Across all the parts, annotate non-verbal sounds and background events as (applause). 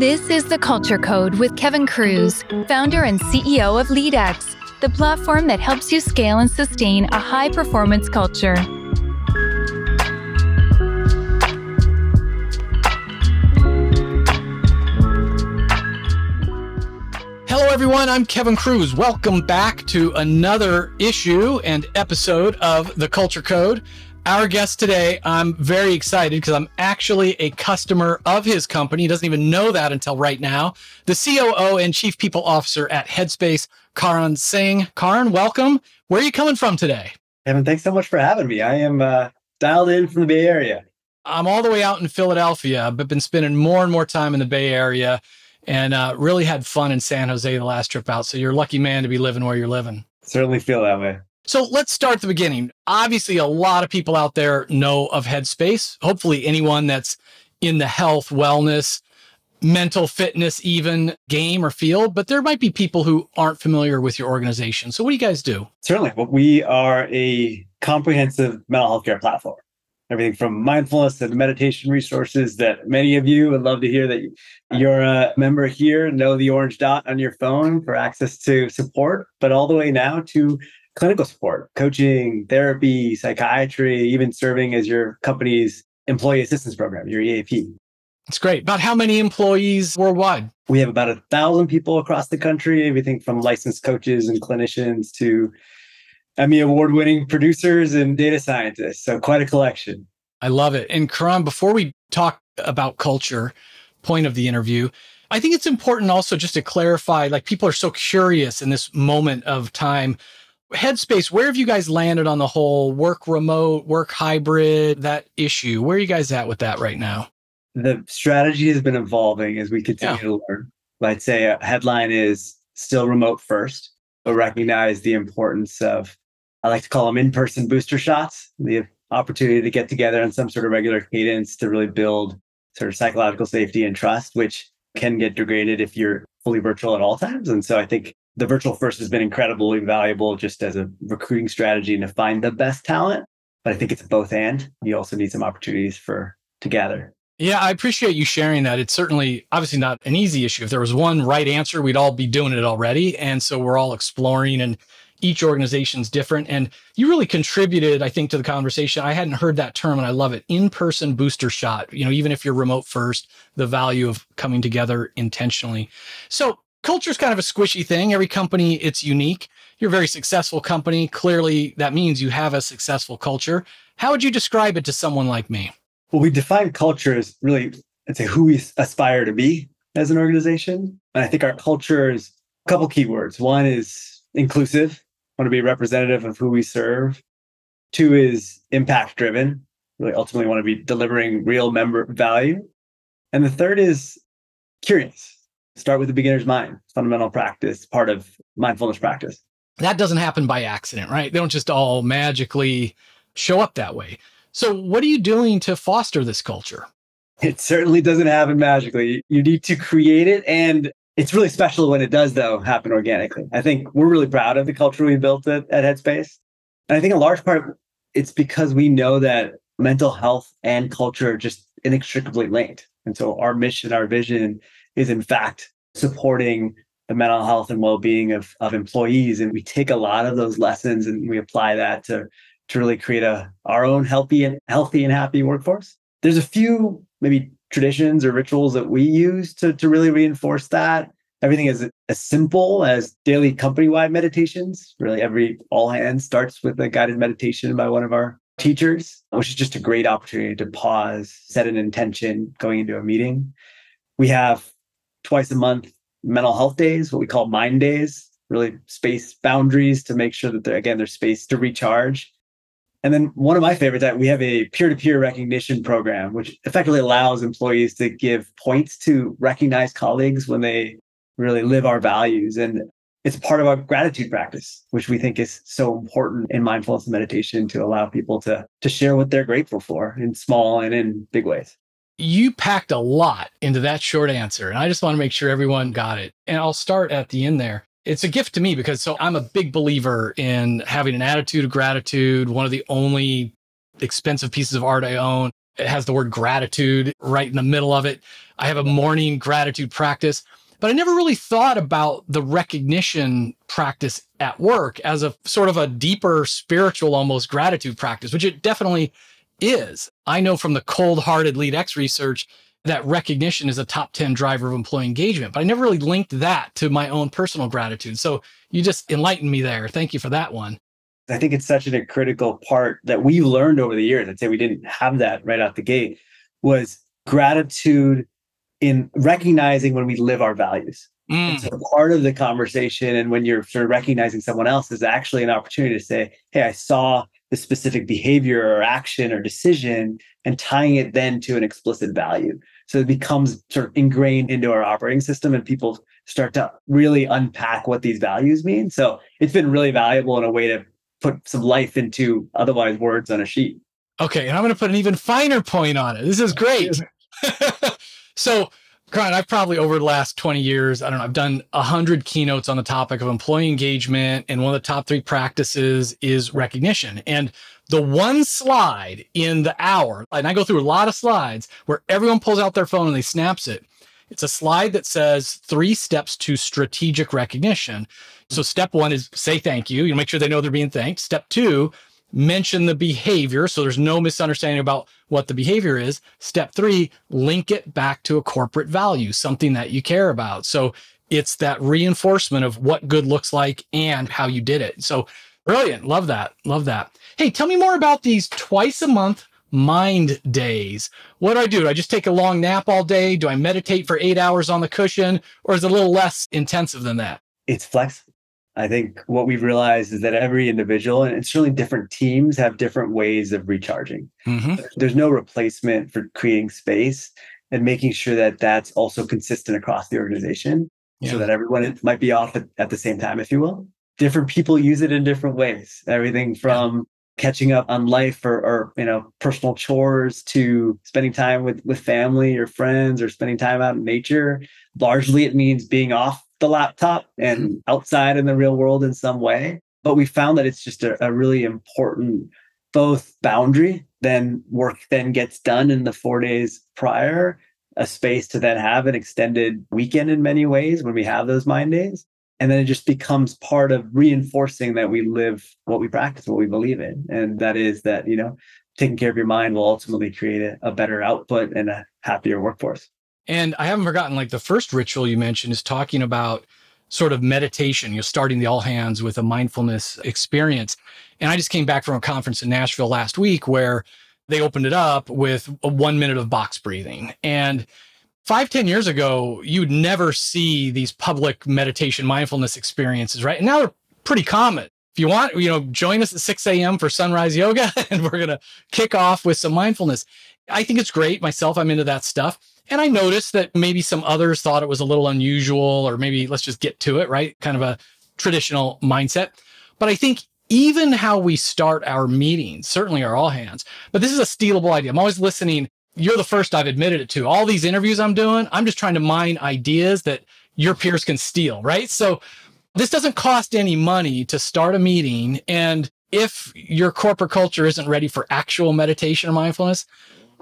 This is The Culture Code with Kevin Kruse, founder and CEO of LeadX, the platform that helps you scale and sustain a high performance culture. Hello, everyone. I'm Kevin Kruse. Welcome back to another issue and episode of The Culture Code. Our guest today, I'm very excited because I'm actually a customer of his company. He doesn't even know that until right now. The COO and Chief People Officer at Headspace, Karan Singh. Karan, welcome. Where are you coming from today? Kevin, thanks so much for having me. I am uh, dialed in from the Bay Area. I'm all the way out in Philadelphia, but been spending more and more time in the Bay Area and uh, really had fun in San Jose the last trip out. So you're a lucky man to be living where you're living. Certainly feel that way. So let's start at the beginning. Obviously, a lot of people out there know of Headspace. Hopefully, anyone that's in the health, wellness, mental fitness, even game or field, but there might be people who aren't familiar with your organization. So, what do you guys do? Certainly. Well, we are a comprehensive mental health care platform. Everything from mindfulness and meditation resources that many of you would love to hear that you're a member here, know the orange dot on your phone for access to support, but all the way now to clinical support, coaching, therapy, psychiatry, even serving as your company's employee assistance program, your EAP. It's great. About how many employees worldwide? We have about a thousand people across the country, everything from licensed coaches and clinicians to Emmy award winning producers and data scientists. So, quite a collection. I love it. And Karan, before we talk about culture, point of the interview, I think it's important also just to clarify like people are so curious in this moment of time Headspace, where have you guys landed on the whole work remote, work hybrid, that issue? Where are you guys at with that right now? The strategy has been evolving as we continue yeah. to learn. I'd say a headline is still remote first, but recognize the importance of, I like to call them in person booster shots, the opportunity to get together on some sort of regular cadence to really build sort of psychological safety and trust, which can get degraded if you're fully virtual at all times. And so I think the virtual first has been incredibly valuable just as a recruiting strategy and to find the best talent. But I think it's both and. You also need some opportunities for to gather. Yeah, I appreciate you sharing that. It's certainly obviously not an easy issue. If there was one right answer, we'd all be doing it already. And so we're all exploring and each organization's different. And you really contributed, I think, to the conversation. I hadn't heard that term and I love it. In-person booster shot. You know, even if you're remote first, the value of coming together intentionally. So culture is kind of a squishy thing. Every company, it's unique. You're a very successful company. Clearly, that means you have a successful culture. How would you describe it to someone like me? Well, we define culture as really, I'd say, who we aspire to be as an organization. And I think our culture is a couple keywords. One is inclusive, want to be representative of who we serve. Two is impact driven, really ultimately want to be delivering real member value. And the third is curious, start with the beginner's mind, fundamental practice, part of mindfulness practice. That doesn't happen by accident, right? They don't just all magically show up that way. So, what are you doing to foster this culture? It certainly doesn't happen magically. You need to create it. And it's really special when it does, though, happen organically. I think we're really proud of the culture we built at, at Headspace. And I think a large part, it's because we know that mental health and culture are just inextricably linked. And so our mission, our vision is in fact supporting the mental health and well-being of, of employees. And we take a lot of those lessons and we apply that to to really create a our own healthy and healthy and happy workforce. There's a few maybe traditions or rituals that we use to, to really reinforce that. Everything is as simple as daily company-wide meditations. Really every all hands starts with a guided meditation by one of our teachers which is just a great opportunity to pause set an intention going into a meeting. We have twice a month mental health days, what we call mind days, really space boundaries to make sure that they're, again, there's space to recharge. And then one of my favorites that we have a peer-to-peer recognition program, which effectively allows employees to give points to recognize colleagues when they really live our values. And it's part of our gratitude practice, which we think is so important in mindfulness and meditation to allow people to, to share what they're grateful for in small and in big ways you packed a lot into that short answer. And I just want to make sure everyone got it. And I'll start at the end there. It's a gift to me because so I'm a big believer in having an attitude of gratitude, one of the only expensive pieces of art I own. It has the word gratitude right in the middle of it. I have a morning gratitude practice, but I never really thought about the recognition practice at work as a sort of a deeper spiritual, almost gratitude practice, which it definitely is. I know from the cold hearted LeadX research that recognition is a top 10 driver of employee engagement, but I never really linked that to my own personal gratitude. So you just enlightened me there. Thank you for that one. I think it's such a critical part that we've learned over the years. I'd say we didn't have that right out the gate was gratitude in recognizing when we live our values. Mm. so part of the conversation and when you're sort of recognizing someone else is actually an opportunity to say, Hey, I saw the specific behavior or action or decision and tying it then to an explicit value. So it becomes sort of ingrained into our operating system and people start to really unpack what these values mean. So it's been really valuable in a way to put some life into otherwise words on a sheet. Okay. And I'm going to put an even finer point on it. This is great. (laughs) (laughs) so Grant, I've probably over the last 20 years, I don't know, I've done 100 keynotes on the topic of employee engagement. And one of the top three practices is recognition. And the one slide in the hour, and I go through a lot of slides where everyone pulls out their phone and they snaps it. It's a slide that says three steps to strategic recognition. So step one is say thank you. You make sure they know they're being thanked. Step two, mention the behavior. So there's no misunderstanding about what the behavior is. Step three, link it back to a corporate value, something that you care about. So it's that reinforcement of what good looks like and how you did it. So brilliant. Love that. Love that. Hey, tell me more about these twice a month mind days. What do I do? Do I just take a long nap all day? Do I meditate for eight hours on the cushion? Or is it a little less intensive than that? It's flexible. I think what we've realized is that every individual and certainly different teams have different ways of recharging. Mm-hmm. There's no replacement for creating space and making sure that that's also consistent across the organization yeah. so that everyone might be off at, at, the same time, if you will. Different people use it in different ways. Everything from yeah. catching up on life or, or, you know personal chores to spending time with with family or friends or spending time out in nature. Largely, it means being off the laptop and outside in the real world in some way. But we found that it's just a, a really important both boundary, then work then gets done in the four days prior, a space to then have an extended weekend in many ways when we have those mind days. And then it just becomes part of reinforcing that we live what we practice, what we believe in. And that is that, you know, taking care of your mind will ultimately create a, a better output and a happier workforce. And I haven't forgotten, like the first ritual you mentioned is talking about sort of meditation, you know, starting the all hands with a mindfulness experience. And I just came back from a conference in Nashville last week where they opened it up with a one minute of box breathing. And five ten years ago, you'd never see these public meditation mindfulness experiences, right? And now they're pretty common. If you want, you know, join us at 6 a.m. for sunrise yoga, (laughs) and we're going to kick off with some mindfulness. I think it's great. Myself, I'm into that stuff. And I noticed that maybe some others thought it was a little unusual, or maybe let's just get to it, right? Kind of a traditional mindset. But I think even how we start our meetings certainly are all hands. But this is a stealable idea. I'm always listening. You're the first I've admitted it to. All these interviews I'm doing, I'm just trying to mine ideas that your peers can steal, right? So this doesn't cost any money to start a meeting. And if your corporate culture isn't ready for actual meditation or mindfulness,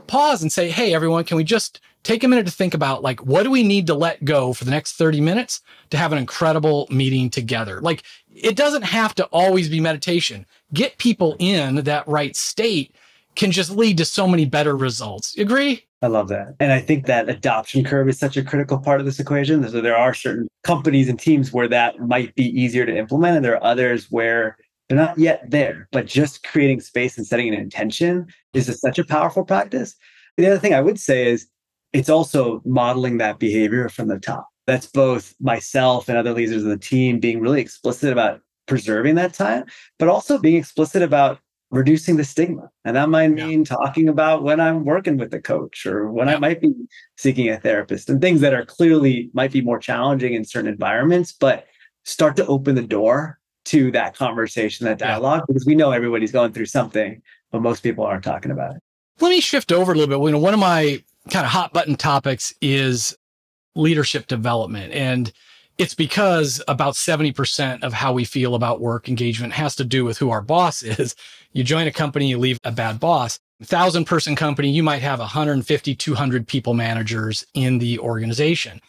pause and say, Hey, everyone, can we just take a minute to think about like what do we need to let go for the next 30 minutes to have an incredible meeting together like it doesn't have to always be meditation get people in that right state can just lead to so many better results you agree I love that. And I think that adoption curve is such a critical part of this equation. So there are certain companies and teams where that might be easier to implement, and there are others where they're not yet there. But just creating space and setting an intention is such a powerful practice. The other thing I would say is it's also modeling that behavior from the top. That's both myself and other leaders of the team being really explicit about preserving that time, but also being explicit about reducing the stigma. And that might mean yeah. talking about when I'm working with a coach or when yeah. I might be seeking a therapist and things that are clearly might be more challenging in certain environments, but start to open the door to that conversation, that dialogue, yeah. because we know everybody's going through something, but most people aren't talking about it. Let me shift over a little bit. You know, one of my kind of hot button topics is leadership development. And it's because about 70% of how we feel about work engagement has to do with who our boss (laughs) is. You join a company, you leave a bad boss. thousand person company, you might have 150, 200 people managers in the organization.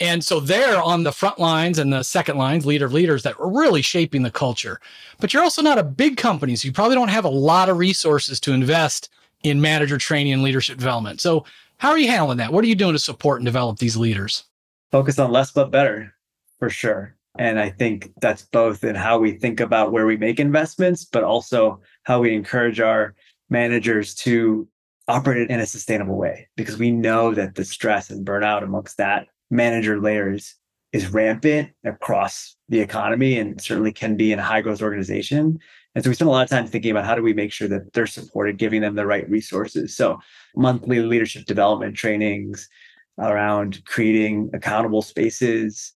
And so they're on the front lines and the second lines, leader of leaders that are really shaping the culture. But you're also not a big company. So you probably don't have a lot of resources to invest in manager training and leadership development. So how are you handling that? What are you doing to support and develop these leaders? Focus on less but better for sure. And I think that's both in how we think about where we make investments, but also how we encourage our managers to operate in a sustainable way because we know that the stress and burnout amongst that manager layers is rampant across the economy and certainly can be in a high growth organization. And so we spend a lot of time thinking about how do we make sure that they're supported, giving them the right resources. So monthly leadership development trainings around creating accountable spaces.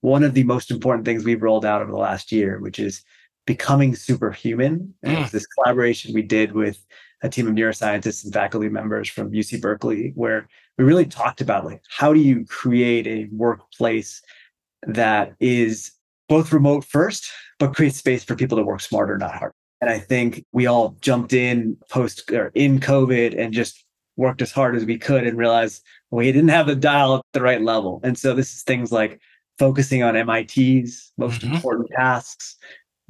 One of the most important things we've rolled out over the last year, which is becoming superhuman. Mm. this collaboration we did with a team of neuroscientists and faculty members from UC Berkeley, where we really talked about like how do you create a workplace that is both remote first, but create space for people to work smarter, not harder. And I think we all jumped in post or in COVID and just worked as hard as we could and realized we didn't have the dial at the right level. And so this is things like focusing on MIT's most mm-hmm. important tasks,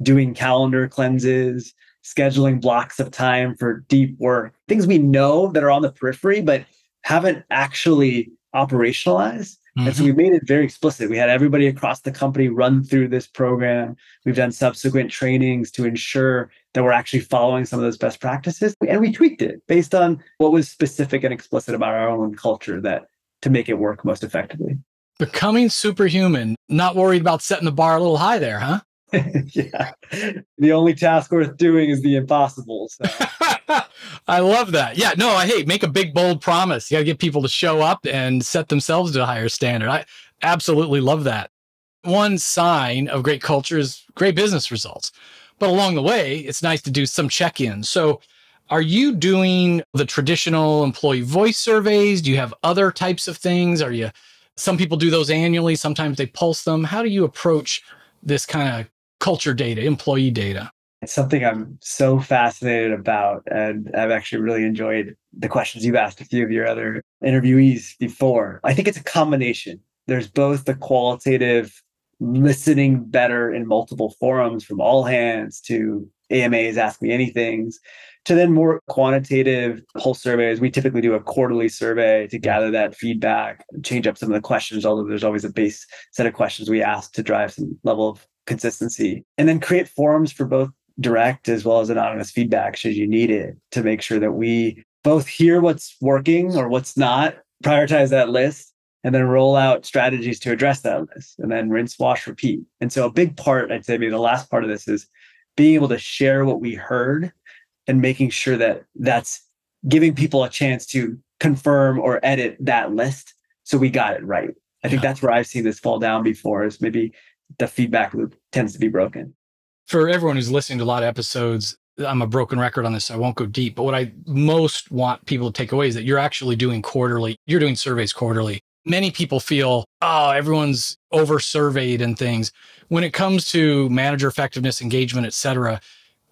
doing calendar cleanses, scheduling blocks of time for deep work, things we know that are on the periphery, but haven't actually operationalized. Mm-hmm. And so mm-hmm. we made it very explicit. We had everybody across the company run through this program. We've done subsequent trainings to ensure that we're actually following some of those best practices. And we tweaked it based on what was specific and explicit about our own culture that to make it work most effectively. Becoming superhuman, not worried about setting the bar a little high there, huh? (laughs) yeah. The only task worth doing is the impossible. So. (laughs) I love that. Yeah, no, I hate make a big bold promise. You got to get people to show up and set themselves to a higher standard. I absolutely love that. One sign of great culture is great business results. But along the way, it's nice to do some check-ins. So, are you doing the traditional employee voice surveys? Do you have other types of things? Are you some people do those annually, sometimes they pulse them. How do you approach this kind of culture data, employee data? It's something I'm so fascinated about. And I've actually really enjoyed the questions you've asked a few of your other interviewees before. I think it's a combination. There's both the qualitative listening better in multiple forums from all hands to AMAs, ask me anythings, to then more quantitative pulse surveys. We typically do a quarterly survey to gather that feedback, change up some of the questions, although there's always a base set of questions we ask to drive some level of consistency. And then create forums for both direct as well as anonymous feedback should you need it to make sure that we both hear what's working or what's not, prioritize that list, and then roll out strategies to address that list and then rinse, wash, repeat. And so a big part, I'd say maybe the last part of this is being able to share what we heard and making sure that that's giving people a chance to confirm or edit that list so we got it right. I think that's where I've seen this fall down before is maybe the feedback loop tends to be broken. For everyone who's listening to a lot of episodes, I'm a broken record on this. So I won't go deep. But what I most want people to take away is that you're actually doing quarterly, you're doing surveys quarterly. Many people feel, oh, everyone's over surveyed and things. When it comes to manager effectiveness, engagement, et cetera,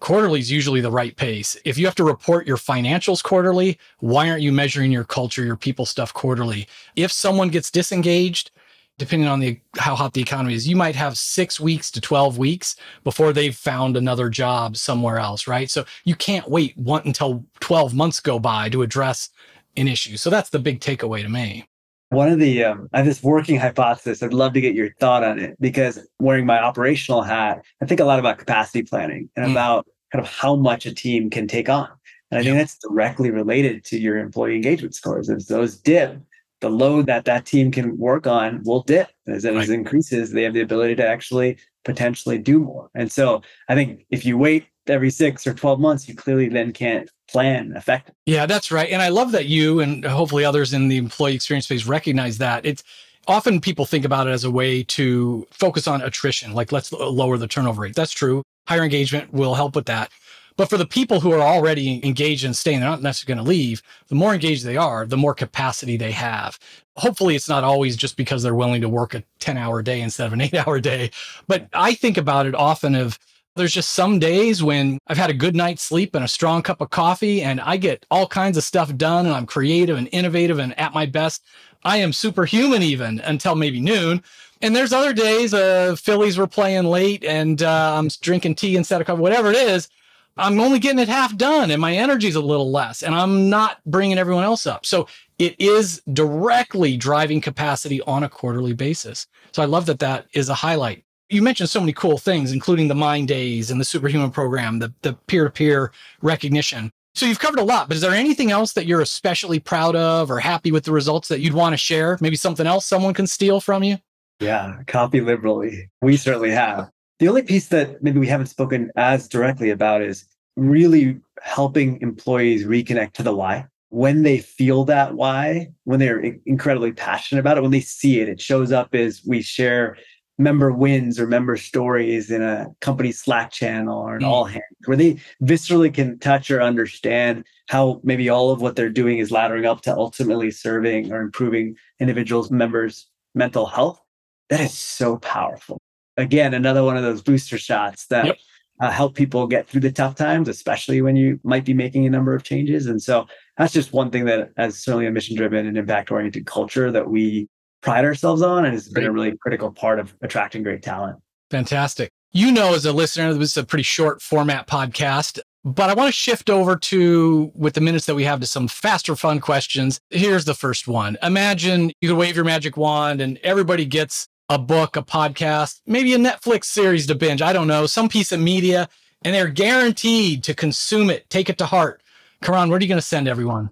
quarterly is usually the right pace. If you have to report your financials quarterly, why aren't you measuring your culture, your people stuff quarterly? If someone gets disengaged, depending on the how hot the economy is, you might have six weeks to 12 weeks before they've found another job somewhere else, right? So you can't wait one until 12 months go by to address an issue. So that's the big takeaway to me. One of the, um, I have this working hypothesis. I'd love to get your thought on it because wearing my operational hat, I think a lot about capacity planning and mm. about kind of how much a team can take on. And I think that's directly related to your employee engagement scores. If those dip, the load that that team can work on will dip as it right. increases. They have the ability to actually potentially do more. And so I think if you wait every six or 12 months, you clearly then can't plan effectively. Yeah, that's right. And I love that you and hopefully others in the employee experience space recognize that. It's often people think about it as a way to focus on attrition, like let's lower the turnover rate. That's true. Higher engagement will help with that. But for the people who are already engaged and staying, they're not necessarily going to leave. The more engaged they are, the more capacity they have. Hopefully, it's not always just because they're willing to work a 10 hour day instead of an (laughs) eight hour day. But I think about it often of There's just some days when I've had a good night's sleep and a strong cup of coffee, and I get all kinds of stuff done, and I'm creative and innovative and at my best. I am superhuman even until maybe noon. And there's other days, uh, Phillies were playing late and uh, I'm drinking tea instead of coffee, whatever it is. I'm only getting it half done and my energy's a little less and I'm not bringing everyone else up. So it is directly driving capacity on a quarterly basis. So I love that that is a highlight. You mentioned so many cool things, including the Mind Days and the Superhuman program, the, the peer-to-peer recognition. So you've covered a lot, but is there anything else that you're especially proud of or happy with the results that you'd want to share? Maybe something else someone can steal from you? Yeah, copy liberally. We certainly have. The only piece that maybe we haven't spoken as directly about is really helping employees reconnect to the why. When they feel that why, when they're incredibly passionate about it, when they see it, it shows up as we share member wins or member stories in a company Slack channel or an mm. all hands where they viscerally can touch or understand how maybe all of what they're doing is laddering up to ultimately serving or improving individuals' members' mental health. That is so powerful. Again, another one of those booster shots that yep. uh, help people get through the tough times, especially when you might be making a number of changes. And so that's just one thing that, as certainly a mission driven and impact oriented culture, that we pride ourselves on and has been a really critical part of attracting great talent. Fantastic. You know, as a listener, this is a pretty short format podcast, but I want to shift over to, with the minutes that we have, to some faster, fun questions. Here's the first one Imagine you could wave your magic wand and everybody gets a book, a podcast, maybe a Netflix series to binge. I don't know, some piece of media, and they're guaranteed to consume it, take it to heart. Karan, where are you going to send everyone?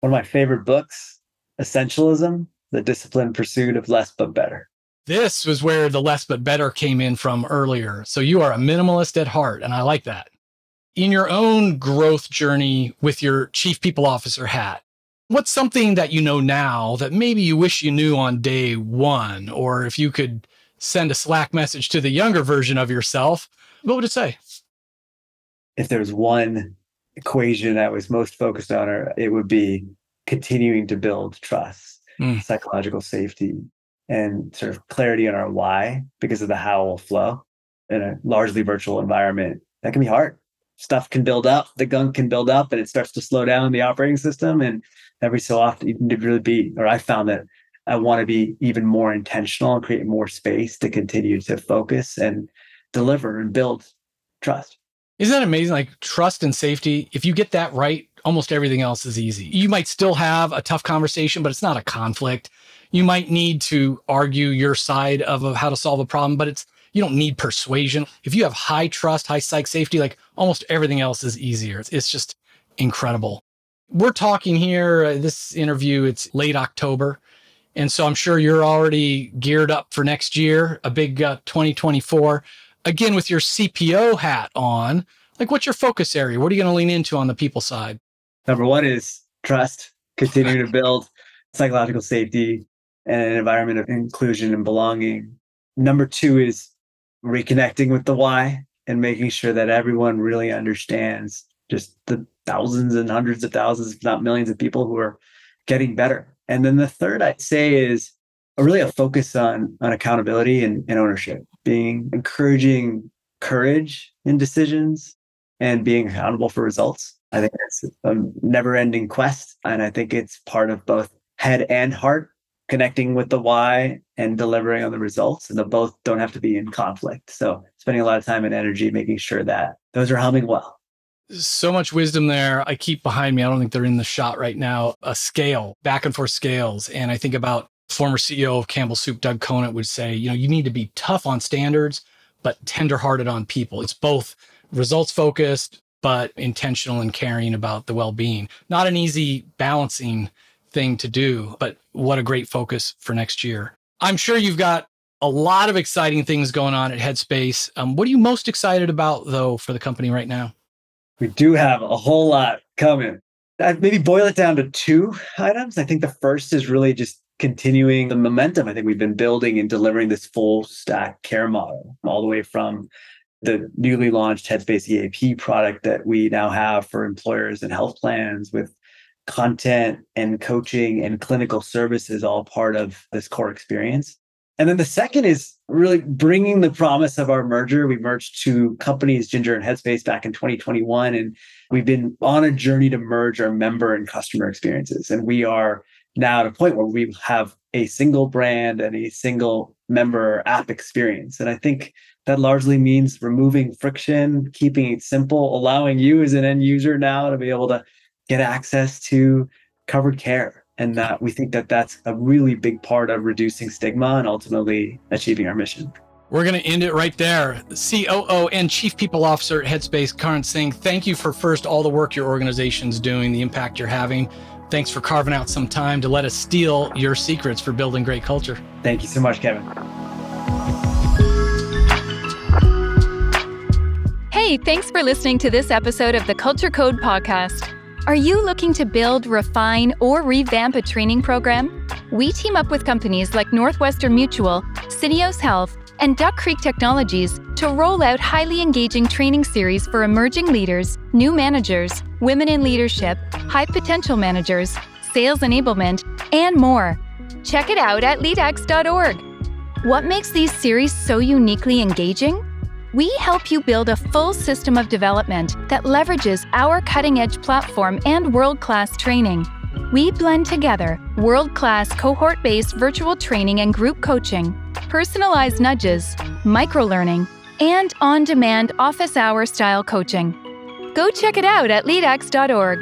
One of my favorite books, Essentialism the disciplined pursuit of less but better. This was where the less but better came in from earlier. So you are a minimalist at heart, and I like that. In your own growth journey with your chief people officer hat, what's something that you know now that maybe you wish you knew on day one? Or if you could send a Slack message to the younger version of yourself, what would it say? If there's one equation I was most focused on, it would be continuing to build trust mm. psychological safety, and sort of clarity on our why because of the how will flow in a largely virtual environment. That can be hard. Stuff can build up, the gunk can build up, and it starts to slow down the operating system. And every so often, you need to really be, or I found that I want to be even more intentional and create more space to continue to focus and deliver and build trust. Isn't that amazing? Like trust and safety, if you get that right, almost everything else is easy. You might still have a tough conversation, but it's not a conflict. You might need to argue your side of, how to solve a problem, but it's you don't need persuasion. If you have high trust, high psych safety, like almost everything else is easier. It's, it's just incredible. We're talking here, uh, this interview, it's late October. And so I'm sure you're already geared up for next year, a big uh, 2024. Again, with your CPO hat on, like what's your focus area? What are you going to lean into on the people side? Number one is trust, continue to build (laughs) psychological safety and an environment of inclusion and belonging. Number two is reconnecting with the why and making sure that everyone really understands just the thousands and hundreds of thousands, if not millions of people who are getting better. And then the third I'd say is really a focus on, on accountability and, and ownership, being encouraging courage in decisions and being accountable for results. I think it's a never ending quest. And I think it's part of both head and heart, connecting with the why and delivering on the results. And the both don't have to be in conflict. So spending a lot of time and energy making sure that those are humming well. So much wisdom there. I keep behind me. I don't think they're in the shot right now. A scale, back and forth scales. And I think about former CEO of Campbell Soup, Doug Conant, would say, you know, you need to be tough on standards, but tenderhearted on people. It's both results focused, but intentional and caring about the well-being. Not an easy balancing thing to do, but what a great focus for next year. I'm sure you've got a lot of exciting things going on at Headspace. Um, what are you most excited about, though, for the company right now? We do have a whole lot coming. I'd maybe boil it down to two items. I think the first is really just continuing the momentum. I think we've been building and delivering this full stack care model all the way from the newly launched Headspace EAP product that we now have for employers and health plans with content and coaching and clinical services all part of this core experience. And then the second is really bringing the promise of our merger. We merged two companies, Ginger and Headspace, back in 2021. And we've been on a journey to merge our member and customer experiences. And we are now at a point where we have a single brand and a single member app experience. And I think that largely means removing friction, keeping it simple, allowing you as an end user now to be able to get access to covered care. And that we think that that's a really big part of reducing stigma and ultimately achieving our mission. We're going to end it right there. COO and Chief People Officer at Headspace, Karan Singh, thank you for first all the work your organization's doing, the impact you're having. Thanks for carving out some time to let us steal your secrets for building great culture. Thank you so much, Kevin. Hey, thanks for listening to this episode of the Culture Code podcast. Are you looking to build, refine, or revamp a training program? We team up with companies like Northwestern Mutual, Syneos Health, and Duck Creek Technologies to roll out highly engaging training series for emerging leaders, new managers, women in leadership, high potential managers, sales enablement, and more. Check it out at leadx.org. What makes these series so uniquely engaging? We help you build a full system of development that leverages our cutting edge platform and world class training. We blend together world class cohort based virtual training and group coaching, personalized nudges, micro learning, and on demand office hour style coaching. Go check it out at leadx.org.